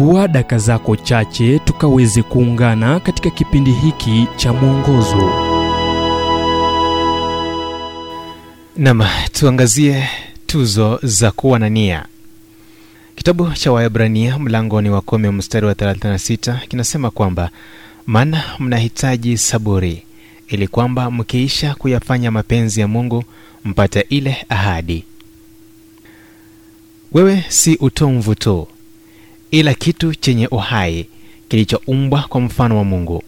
chukua daka zako chache tukaweze kuungana katika kipindi hiki cha mwongozo. Nam tuangazie tuzo za kuwa na nia kitabu cha waebrania mlangoni wa kumi mstari wa 36 kinasema kwamba maana mnahitaji saburi ili kwamba mkiisha kuyafanya mapenzi ya mungu mpate ile ahadi. Wewe si utomvu tu ila kitu chenye uhai kilichoumbwa kwa mfano wa mungu.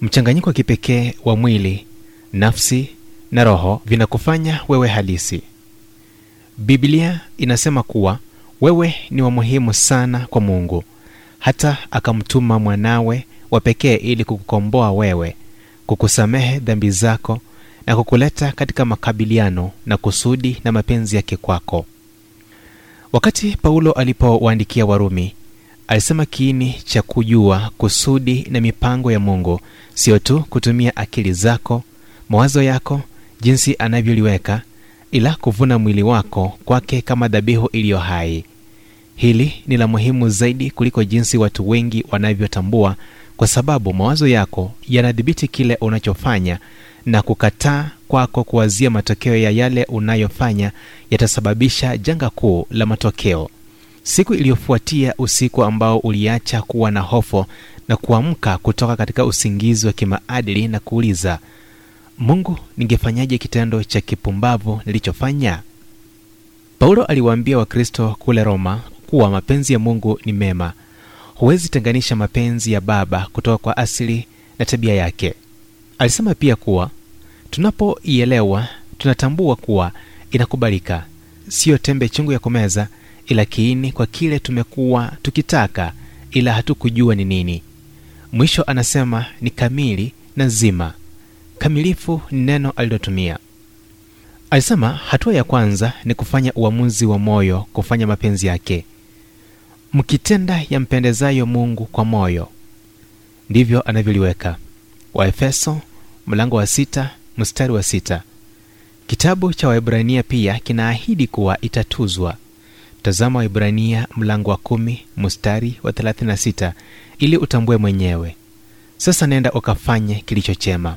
Mchanganyiko wa kipekee wa mwili nafsi na roho vinakufanya wewe halisi. Biblia inasema kuwa wewe ni wa muhimu sana kwa mungu hata akamtuma mwanawe wa pekee ili kukukomboa wewe kukusamehe dhambi zako na kukuleta katika makabiliano na kusudi na mapenzi yake kwako wakati paulo alipowaandikia warumi alisema kiini cha kujua kusudi na mipango ya mungu sio tu kutumia akili zako mawazo yako jinsi anavyoliweka ila kuvuna mwili wako kwake kama dhabihu iliyo hai. Hili ni la muhimu zaidi kuliko jinsi watu wengi wanavyotambua kwa sababu mawazo yako yanadhibiti kile unachofanya na kukataa kwako kuwazia matokeo ya yale unayofanya yatasababisha janga kuu la matokeo. Siku iliyofuatia usiku ambao uliacha kuwa na hofu na kuamka kutoka katika usingizi wa kimaadili na kuuliza mungu ningefanyaje kitendo cha kipumbavu nilichofanya? Paulo aliwaambia wakristo kule roma kuwa mapenzi ya mungu ni mema. Huwezi tenganisha mapenzi ya baba kutoka kwa asili na tabia yake alisema pia kuwa tunapoielewa tunatambua kuwa inakubalika. Siyo tembe chungu ya kumeza ila kiini kwa kile tumekuwa tukitaka ila hatukujua ni nini. Mwisho anasema ni kamili na zima kamilifu ni neno alilotumia. Alisema hatua ya kwanza ni kufanya uamuzi wa moyo kufanya mapenzi yake. Mkitenda yampendezayo mungu kwa moyo. Ndivyo anavyoliweka waefeso mlango wa sita mstari wa sita. Kitabu cha waibrania pia kinaahidi kuwa itatuzwa. Tazama waibrania mlango wa kumi mstari wa 36 ili utambue mwenyewe. Sasa nenda ukafanye kilicho chema